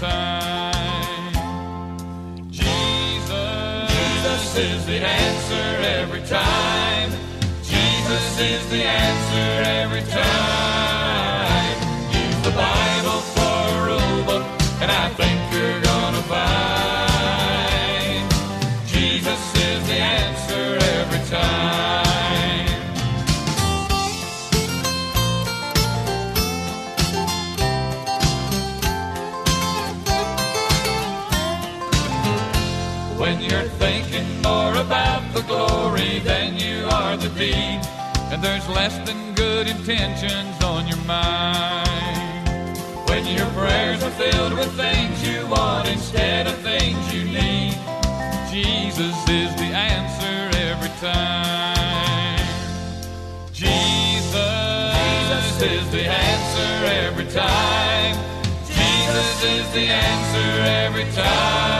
Time. Jesus, Jesus is the answer every time. Jesus is the answer every time. Use the Bible for a rule book, and I think there's less than good intentions on your mind. when your prayers are filled with things you want instead of things you need, Jesus is the answer every time. Jesus, Jesus is the answer every time. Jesus is the answer every time.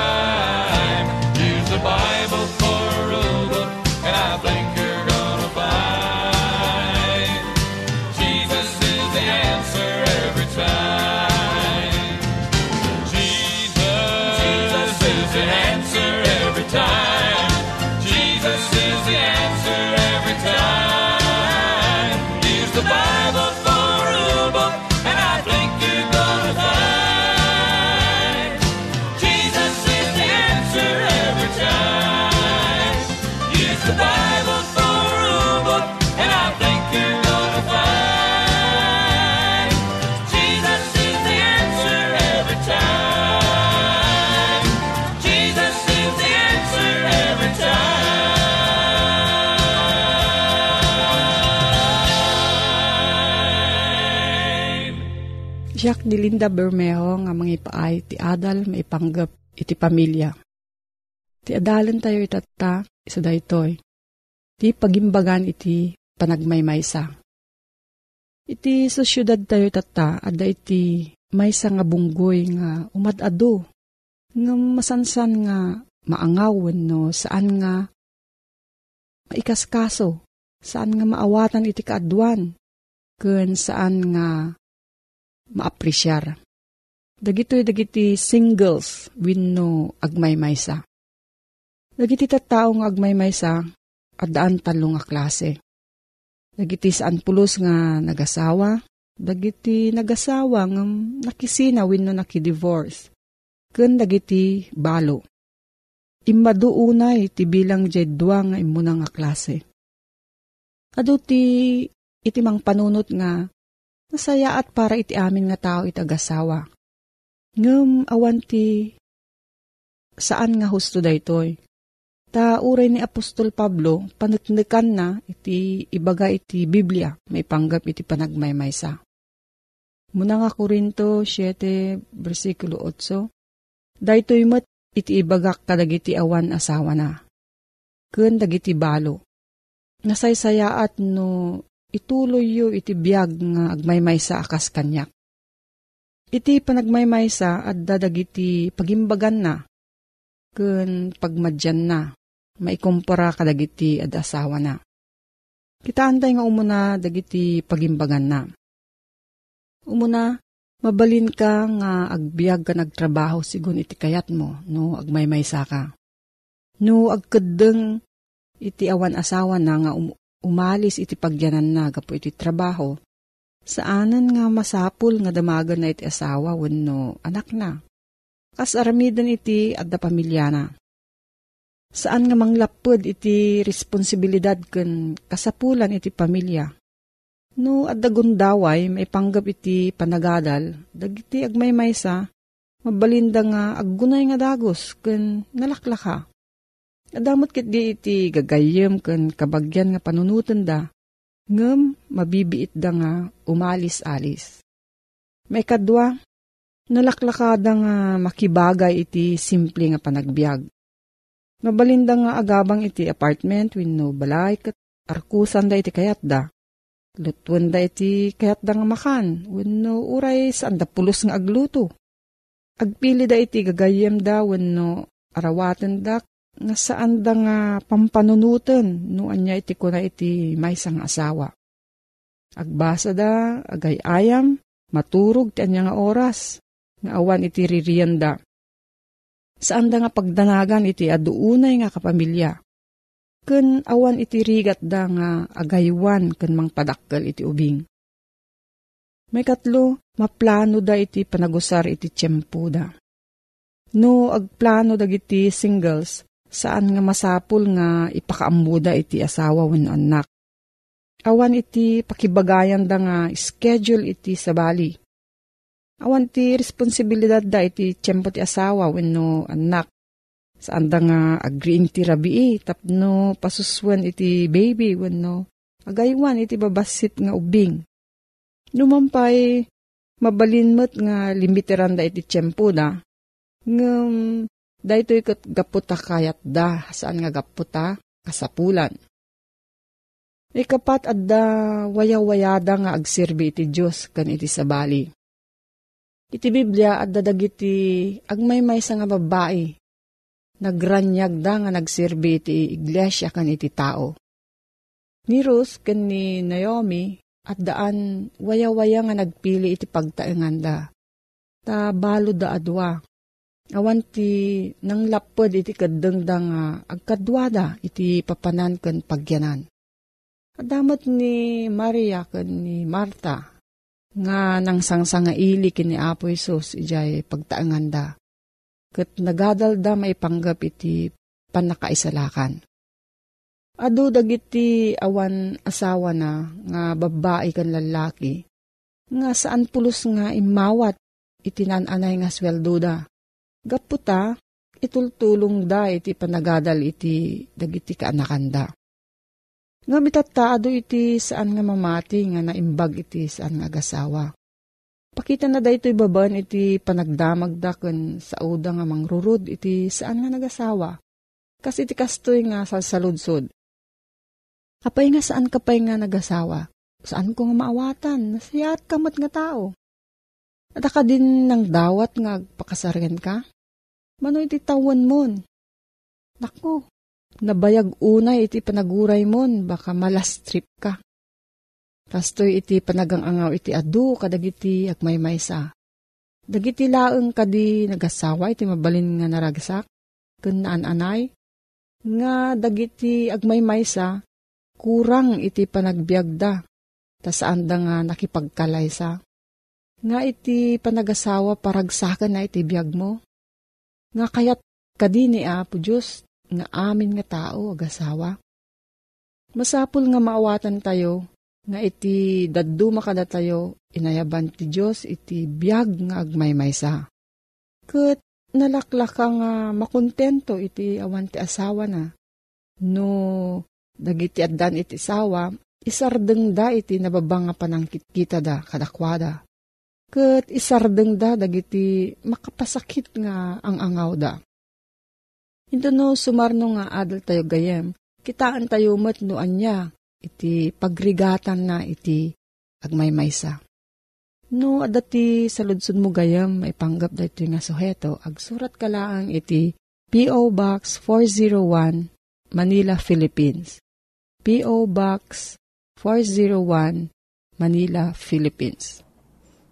Jack ni Linda Bermejo nga mga ipaay ti adal maipanggap iti pamilya. Ti adalan tayo itata, isa daytoy. Ti pagimbagan iti panagmaymaysa. Iti sa syudad tayo itata, ada iti maysa nga bunggoy nga umadado. Nga masansan nga maangawan no saan nga maikaskaso, saan nga maawatan iti kaadwan, kun saan nga maapresyar. Dagitoy dagiti singles wenno agmaymaysa. Dagiti tattao nga agmaymaysa at daan talo nga klase. Dagiti saan pulos nga nagasawa, dagiti nagasawa nga nakisina wenno nakidivorce. Ken dagiti balo. Immaduunay ti bilang jedwa nga imuna nga klase. Ado ti iti mang panunot nga nasaya at para iti amin nga tao itagasawa. Ngem awan ti saan nga husto daytoy. Ta uray ni Apostol Pablo panutnekan na iti ibaga iti Biblia may panggap iti panagmaymaysa. Muna nga Korinto 7 versikulo 8 Daytoy met iti ibagak kadagiti awan asawa na. Ken dagiti balo. Nasaysayaat no ituloy yu iti biyag nga agmaymaysa akas kanyak. Iti panagmaymaysa at dadagiti pagimbagan na, kun pagmadyan na, maikumpara kadagiti ad asawa na. Kitaantay nga umuna dagiti pagimbagan na. Umuna, mabalin ka nga agbiag ka nagtrabaho sigun iti kayat mo no agmaymaysa ka. No agkadeng iti awan asawa na nga um- umalis iti pagyanan na gapo iti trabaho, saanan nga masapul nga damagan na iti asawa wenno anak na. Kas aramidan iti adda pamilya na. Saan nga manglapod iti responsibilidad ken kasapulan iti pamilya. No adda gundaway may panggap iti panagadal, dagiti agmaymaysa, mabalinda nga aggunay nga dagos ken nalaklaka. Adamot kit di iti gagayem ken kabagyan nga panunutan da, ngem mabibiit da nga umalis-alis. May kadwa, nalaklakada nga makibagay iti simple nga panagbiag. Mabalinda nga agabang iti apartment wenno balay ket arkusan da iti kayat da. Lutuan da iti kayat da nga makan wenno uray saan da pulos nga agluto. Agpili da iti gagayem da wenno arawatan da nga da nga pampanunutan no anya iti kuna iti may sang asawa. Agbasa da, agay ayam, maturog ti anya nga oras, nga awan iti ririyan da. Saan da nga pagdanagan iti aduunay nga kapamilya. Ken awan iti rigat da nga agaywan ken mangpadakkel iti ubing. May katlo, maplano da iti panagusar iti tiyempo da. No agplano dagiti singles, saan nga masapul nga ipakaambuda iti asawa wenno anak. Awan iti pakibagayan da nga schedule iti sabali. Awan ti responsibilidad da iti tiyempo ti asawa wenno anak. Saan da nga agreeing ti rabii tapno pasuswan iti baby wenno agaywan iti babasit nga ubing. Numampay mabalinmet nga limiteran da iti tiyempo da. Ngem daytoy ket gaputa kayat da saan nga gaputa kasapulan. Ikapat adda waya-wayada nga agserbi iti Diyos kan iti sabali. Iti Biblia adda dagiti agmaymay sa nga babae. Nagranyag da nga nagserbi iti iglesia kan iti tao. Ni Ruth kan ni Naomi at daan waya-waya nga nagpili iti pagtaengan da. Ta balo da adwa awan ti nang lapod iti kadengda nga agkadwada iti papanan ken pagyanan. Adamat ni Maria ken ni Marta nga nang sangsanga ili kini Apo Isus ijay pagtaanganda. Ket nagadalda maipanggap iti panakaisalakan. Adu dagiti awan asawa na nga babae kan lalaki nga saan pulos nga imawat iti nananay nga sweldo da Gaputa, itultulong da iti panagadal iti dagiti kaanakanda. Nga mitataado iti saan nga mamati nga naimbag iti saan nga agasawa. Pakita na da ito'y baban iti panagdamag da ken sa uda nga mangrurud iti saan nga nagasawa. Kasi iti kastoy nga sa saludsod. Kapay nga saan kapay nga nagasawa? Saan ko nga maawatan? Nasayat kamot nga tao. At din ng dawat nga pakasargan ka? Mano iti tawan mon? Nako, nabayag unay iti panaguray mon, baka malastrip ka. Kastoy iti panagangangaw iti adu kadagiti agmaymaysa. Dagiti laeng kadi nagasawa iti mabalin nga naragsak, kun naan-anay, nga dagiti agmaymaysa, kurang iti panagbiagda, ta saan da nga nakipagkalaysa. Nga iti panagasawa paragsakan na iti biag mo. Nga kayat kadini Apo Diyos, nga amin nga tao agasawa. Masapul nga maawatan tayo, nga iti daddu makada tayo, inayaban ti Diyos iti biag nga agmaymaysa. Kat nalaklaka nga makontento iti awan ti asawa na. No, dagiti addan iti asawa, isardeng da iti nababang nga panangkit kita da kadakwada. Kat isardeng da dagiti makapasakit nga ang angaw da. Ito no sumarno nga adal tayo gayem, kitaan tayo mat no anya, iti pagrigatan na iti agmaymaysa. No, adati sa ludsud mo gayam, may panggap da ito nga suheto, agsurat ka lang iti P.O. Box 401, Manila, Philippines. P.O. Box 401, Manila, Philippines.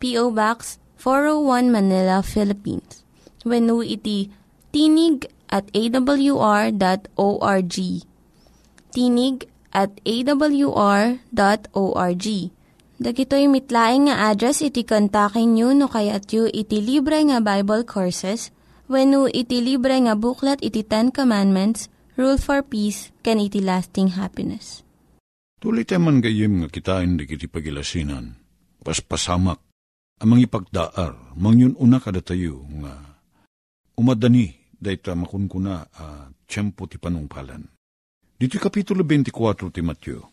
P.O. Box 401 Manila, Philippines. When iti tinig at awr.org. Tinig at awr.org. Dagitoy mitlaing nga address iti kontakin nyo no kayat yu iti libre nga Bible Courses when iti libre nga buklat iti Ten Commandments, Rule for Peace, can iti lasting happiness. Tuloy man gayem nga kitain di kiti pagilasinan. Paspasamak. Amang ipagdaar, mangyun una kada tayo nga umadani dayta makunkuna a uh, tiyempo ti panungpalan. Dito kapitulo 24 ti Matyo,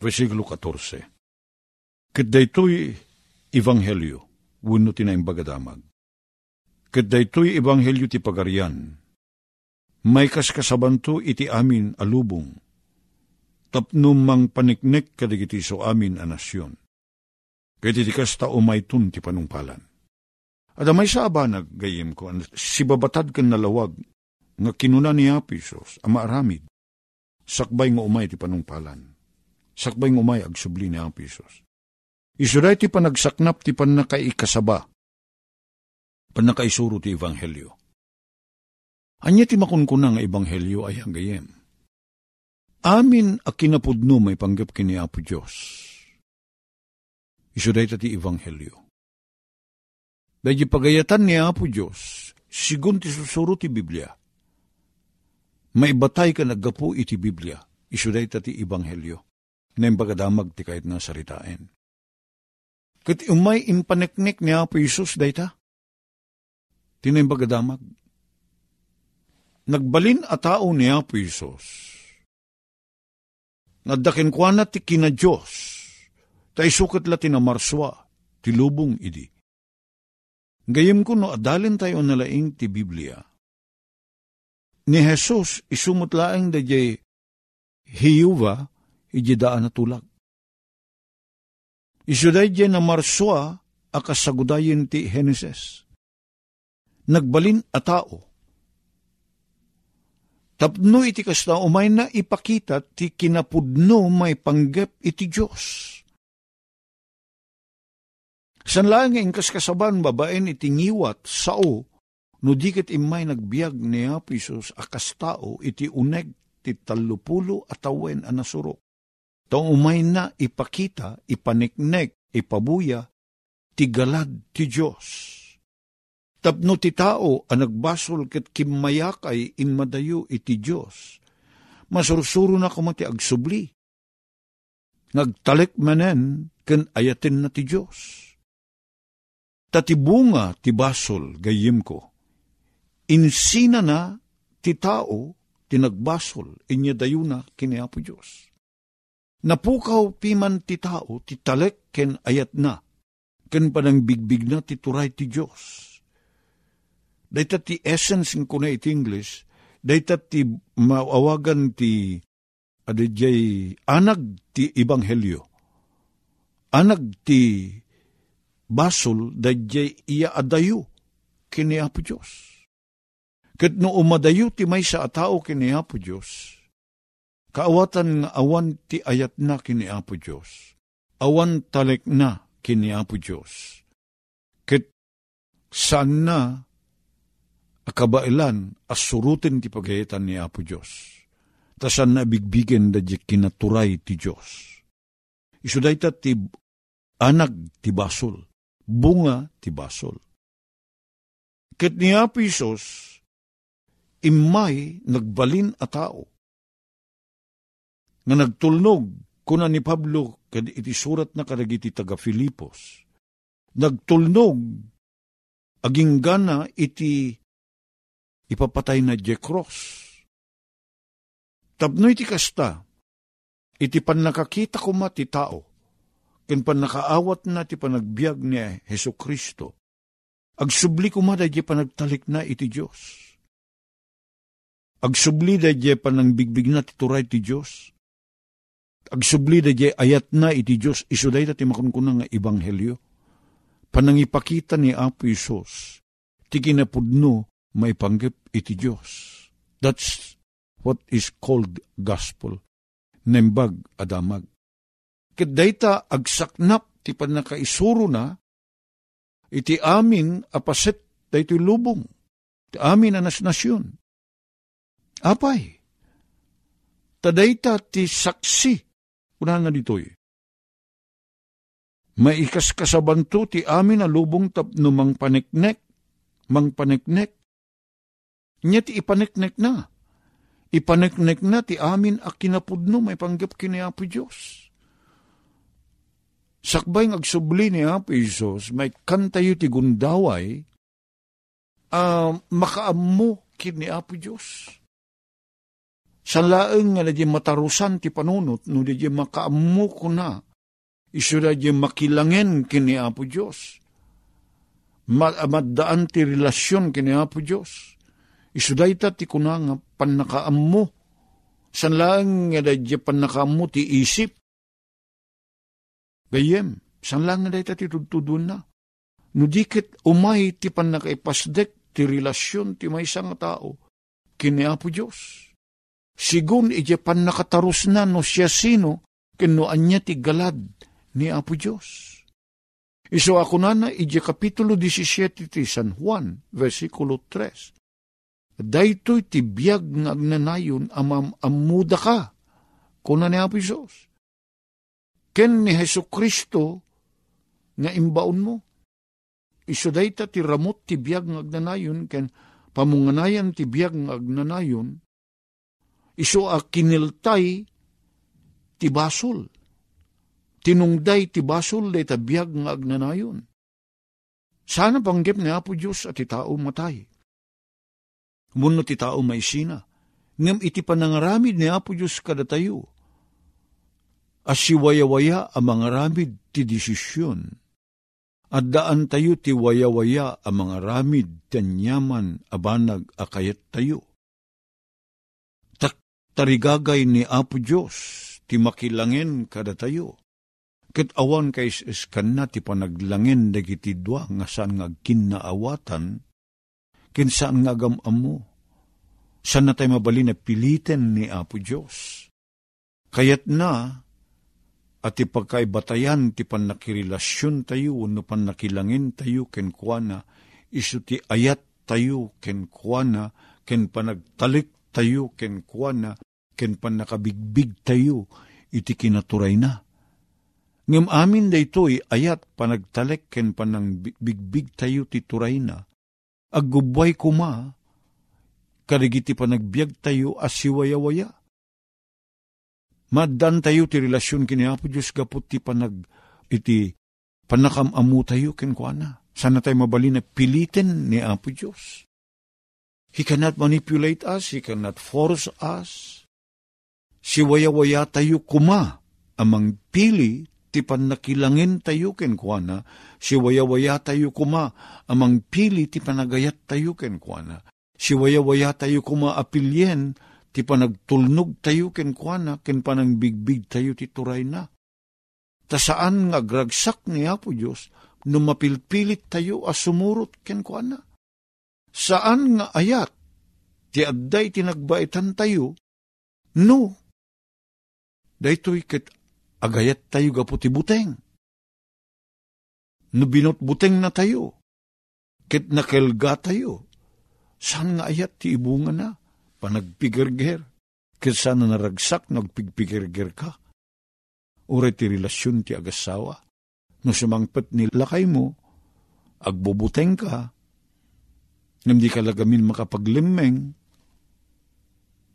versikulo 14. Kat daytoy ebanghelyo, wano ti bagadamag. Kat daytoy ebanghelyo ti pagarian, may kaskasabanto iti amin alubong, tapnum mang paniknek kadigiti so amin a nasyon. Kaya iti kasta umaytun ti panungpalan. Adamay sa abanag, gayim ko, si babatad kan nalawag, nga kinuna ni Apisos, ama aramid, sakbay nga umay ti panungpalan. Sakbay nga umay agsubli ni Apisos. Isuday ti panagsaknap ti panakaikasaba, panakaisuro ti Ebanghelyo. Anya ti makunkuna nga Ebanghelyo ay ang gayem. Amin a kinapudno may panggap kini Apo Diyos. Isuday ti Ebanghelyo. Dahil pagayatan ni Apo Diyos, sigun ti susuro ti Biblia. Maibatay ka naggapu iti Biblia, isuday ti Ebanghelyo, na imbagdamag ti kahit na saritain. Kat umay impaneknek ni Apo Isus dayta, tinaimbagdamag. Nagbalin a tao ni Apo Isus, Nadakin kwa na ti kina Diyos, ta isukat la tinamarswa, ti lubong idi. Gayem ko no adalin tayo nalaing ti Biblia. Ni Jesus isumutlaeng da jay hiyuva iji daan na tulag. Isuday jay na marswa akasagudayin ti Genesis. Nagbalin a tao. Tapno iti kasta umay na ipakita ti kinapudno may panggap iti Diyos. San lang ang kaskasaban babaen iti ngiwat sao, no dikit imay nagbiag ni Apisos akas tao iti uneg ti talupulo at awen a nasurok. Taong umay na ipakita, ipaniknek, ipabuya, ti galad ti Diyos. Tapno ti tao ang nagbasol ket kimayakay in madayo iti Diyos. Masursuro na kumati agsubli. Nagtalik manen ken ayatin na ti Diyos. Tatibunga ti basol gayim ko. Insina na ti tao tinagbasol, inya dayuna kini Apo Diyos. Napukaw piman ti tao, ti talek ken ayat na, ken panang bigbig na ti turay ti Diyos. Dayta ti essence ng kuna iti English, dayta ti maawagan ti adijay anag ti ibanghelyo. Anag ti basol dayjay iya adayo kini Apo Diyos. Ket no umadayo ti may sa atao kini Apo Diyos, kaawatan nga awan ti ayat na kini Apo Diyos, awan talek na kini Apo Diyos. Ket saan na akabailan asurutin ti pagayitan ni Apo Diyos. Tasan na bigbigen da kinaturay ti Diyos. Isuday ti anag ti basol, bunga ti basol. Ket ni Apo Isos, imay nagbalin a tao. Nga nagtulnog, kuna ni Pablo, kad iti surat na kadagiti taga Filipos, nagtulnog, aging gana iti ipapatay na je cross. Tapno iti kasta, iti pan nakakita ko ti tao, ken pan nakaawat na ti panagbiag ni Heso Kristo, agsubli ko ma di panagtalik na iti Diyos. Agsubli da di panang bigbig na ti turay ti Diyos. Agsubli da di ayat na iti Diyos, isuday da ti makunkuna nga ibanghelyo. Panangipakita ni Apo Isos, ti kinapudno may panggap iti Diyos. That's what is called gospel. Nembag adamag. Kadayta agsaknap ti panakaisuro na, iti amin apaset dayto lubong. Iti amin anas nasyon. Apay. Tadayta ti saksi. Una nga ditoy. Maikas kasabanto ti amin na lubong tapno mang paneknek, mang paneknek, Nya ti ipaneknek na. Ipaneknek na ti amin a kinapudno may panggap kini Apo Diyos. Sakbay ng agsubli ni Apo Isos, may kantayo ti gundaway, uh, makaammo kini Apo Diyos. Sa laeng nga na di matarusan ti panunot, no di makaammo ko na, iso na di makilangen kini Apo Diyos. Maddaan ti relasyon kini Apo Diyos Isuday ta ti kuna nga panakaam mo. San lang nga dadya panakaam mo ti isip. Gayem, san lang nga dadya ti tududun na. Nudikit umay ti panakaipasdek ti relasyon ti may isang tao. Kini Apo Diyos. Sigun ije panakatarus na no siya sino kinuan niya ti galad ni Apo Diyos. Iso ako na na ije kapitulo 17 ti San Juan, versikulo 3 daytoy ti biyag nga agnanayon amam amuda ka, kuna ni Apo Isos. Ken ni Heso Kristo nga imbaon mo. Iso dayta ti ramot ti biyag nga agnanayon, ken pamunganayan ti biyag nga agnanayon, iso a kiniltay ti basol. Tinungday ti basol day ta biyag nga agnanayon. Sana panggip ni Apo Diyos at ti tao matay Muno ti tao may sina. Ngam iti panangaramid ni Apo Diyos kada tayo. Asiwaya-waya ang mga ramid ti desisyon. At daan tayo ti waya-waya ang mga ramid tanyaman abanag akayat tayo. Tarigagay ni Apo Diyos ti makilangin kada tayo. Ket awan kay iskan na ti panaglangin dagiti dua nga saan nga kinaawatan kinsaan nga gamam mo. Saan na tayo mabali na pilitin ni Apo Diyos? Kayat na, at ipagkaibatayan ti panakirelasyon tayo, no panakilangin tayo ken kuana, iso ti ayat tayo ken kuana, ken panagtalik tayo ken kuana, ken panakabigbig tayo, iti kinaturay na. Ngem amin da ito'y ayat panagtalek ken panang bigbig tayo ti turay na, aggubway kuma, karigiti panagbiag tayo asiwaya-waya. Maddan tayo ti relasyon kini Apo Diyos gapot ti panag iti panakamamu tayo kinkwana. Sana tayo mabali na pilitin ni Apo Diyos. He cannot manipulate us. He cannot force us. Si waya-waya tayo kuma, amang pili, ti panakilangin tayo ken kuana, si waya-waya tayo kuma, amang pili ti panagayat tayo ken kuana, si waya-waya tayo kuma apilyen, ti panagtulnog tayo ken kuana, ken panang bigbig tayo ti turay na. Ta saan nga gragsak ni Apo Diyos, no mapilpilit tayo as sumurot ken kuana. Saan nga ayat, ti adday tinagbaitan tayo, no, daytoy ket agayat tayo gapo ti buteng. No binot buteng na tayo, ket nakelga tayo, saan nga ayat ti ibunga na, panagpigirger, saan na naragsak nagpigpigirger ka. Ure ti relasyon ti agasawa, no sumangpet ni lakay mo, agbubuteng ka, ngam di ka lagamin makapaglimeng,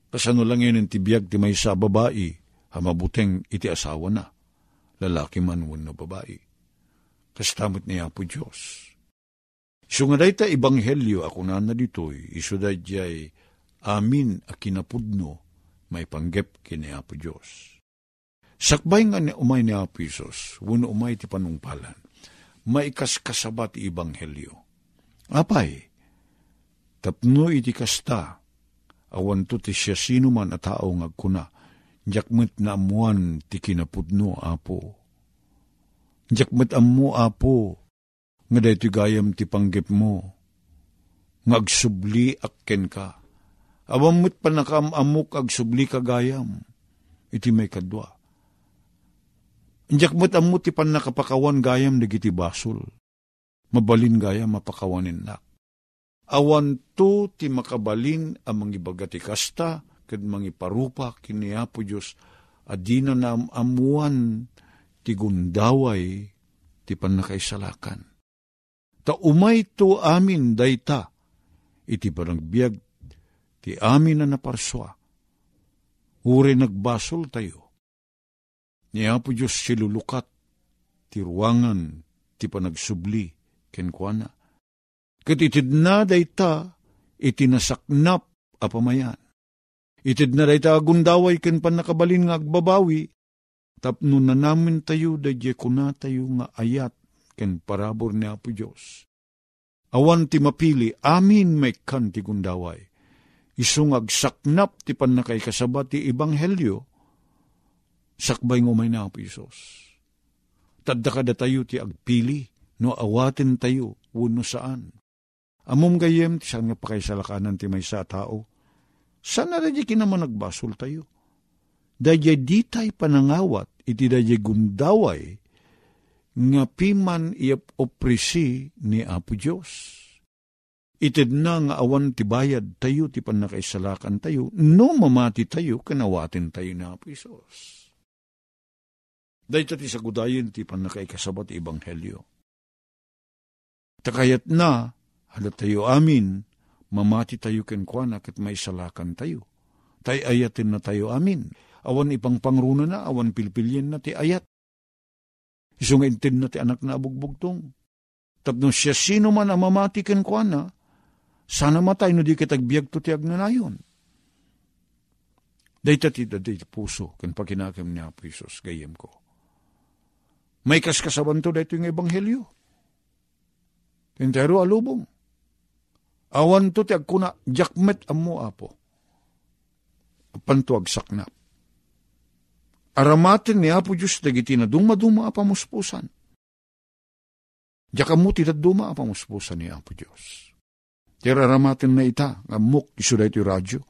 kasano lang yun ang tibiyag ti may sa babae, hamabuteng iti asawa na, lalaki man wano babae. Kastamot niya po Diyos. So dayta ibanghelyo ako na na ditoy, iso jay amin a kinapudno, may panggep kini Apo Diyos. Sakbay nga ni umay ni Apo Isos, wano umay ti panungpalan, maikaskasabat ti ibanghelyo. Apay, tapno iti kasta, awan to ti siya sino man a tao ngagkuna, jakmet na amuan ti kinapudno, apo. Jakmet amu, apo, nga dayto gayam ti panggip mo, ngagsubli akken ka. Awam mo't panakamamok agsubli ka gayam, iti may kadwa. Jakmet amu ti panakapakawan gayam dagiti basol, mabalin gayam mapakawanin nak. Awan to ti makabalin ang mga ti kasta, kad mga parupa kiniya po Diyos, adina na amuan ti gundaway ti panakaisalakan. Ta umay to amin dayta, iti parang biyag ti amin na naparswa. Uri nagbasol tayo. Ni Apo Diyos silulukat ti ruangan ti panagsubli kenkwana. Kat itid na dayta iti nasaknap a pamayan. Itid na dayta agundaway ken panakabalin nga agbabawi tapno na namin tayo dadye kuna tayo nga ayat ken parabor ni Apo Diyos. Awan ti mapili, amin may kan ti gundaway. Isungag saknap ti panakay kasabat ti Ebanghelyo, sakbay ngumay na Apo Isos. Tadda kada tayo ti agpili, no awatin tayo, wano saan. Amom gayem, ti saan nga pakaisalakanan ti may sa tao. Sana na di kinaman nagbasol tayo. Daya di tay panangawat, iti daya gundaway, nga piman iap oprisi ni Apo Diyos. Itid na nga awan ti bayad tayo, ti panakaisalakan tayo, no mamati tayo, kanawatin tayo ni Apo Isos. Dahil ti sagudayin ti panakaikasabat ibanghelyo. Takayat na, halat tayo amin, mamati tayo kenkwana kat may salakan tayo. Tay ayatin na tayo amin. Awan ipang pangruna na, awan pilpilyen na ti ayat. Isong intin na ti anak na abugbugtong. Tapno siya sino man ang mamati kenkwana, sana matay no di kitagbiag to ti agnanayon. Dayta ti daday puso, kan pakinakam ni Apo Isos, gayem ko. May kaskasaban to dayto yung ebanghelyo. Tintero alubong. Awan to ti agkuna, jakmet amo apo. Pantuag saknap. Aramatin ni Apo Diyos dagiti na dumaduma apamuspusan. Jaka mo ti duma apamuspusan ni Apo Diyos. Tira aramatin na ita, ngamuk iso da ito radyo.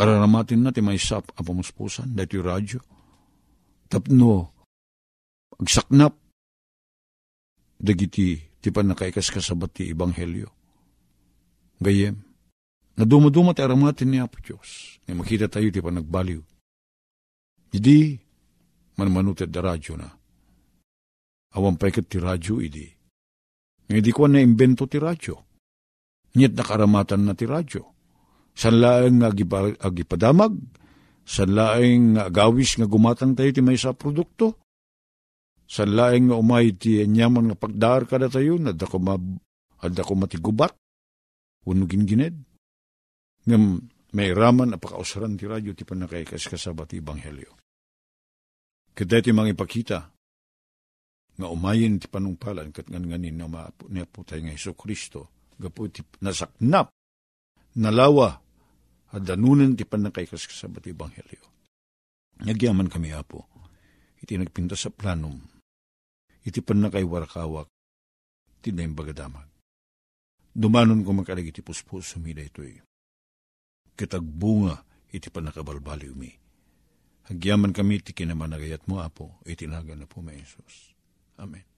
Araramatin na ti may sap apamuspusan, da ito radyo. Tapno, agsaknap, dagiti ti panakaikas kasabat ti Ebanghelyo. Gayem, na dumaduma ti aramatin ni Apo Diyos, na makita tayo ti panagbaliw. Idi, manmanuted da radyo na. Awan pa ti radyo, idi. Nga di ko na imbento ti radyo. Nyet nakaramatan na ti radyo. San laeng nga agipadamag, san laeng agawis nga gumatang tayo ti may sa produkto, san laeng nga umay ti nyaman nga pagdar kada tayo, nadda ko, adda ko matigubat, Unugin gined. Ngam may raman apakausaran ti radyo ti panakay kasabat ti Ebanghelyo. Kada ti mga ipakita, nga umayin ti panungpalan kat ngan nganin na maapo niya po tayo nga Iso Kristo, gapo ti nasaknap, nalawa, at danunan ti panakay kasabat ti Ebanghelyo. Nagyaman kami apo, iti nagpinta sa planom, iti panakay warakawak, ti na bagadamag. Dumanon ko makalag iti puspos sumida ito'y. Kitagbunga iti panakabalbaliw mi. Hagyaman kami ti kinamanagayat mo, Apo, itinaga na po may. Amen.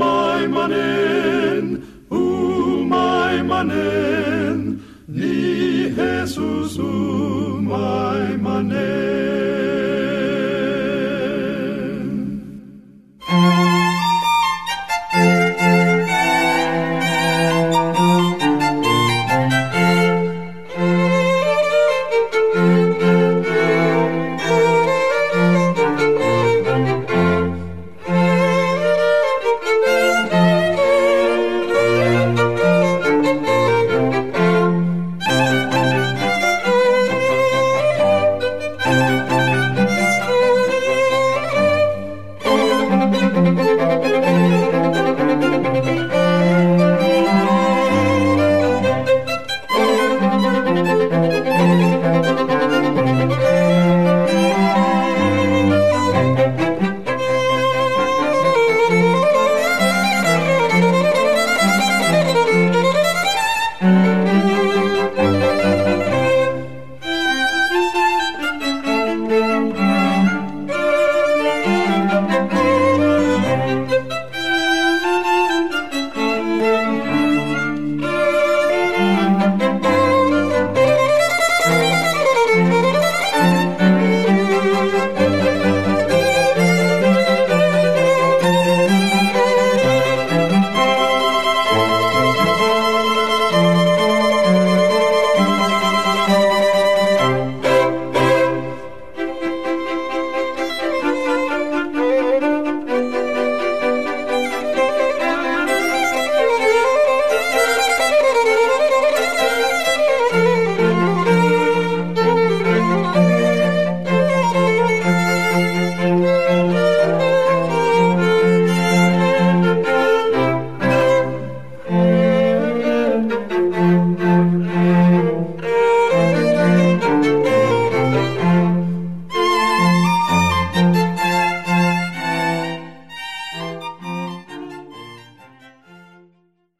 my Maimanen, u Maimanen, ni Jesus u Maimanen.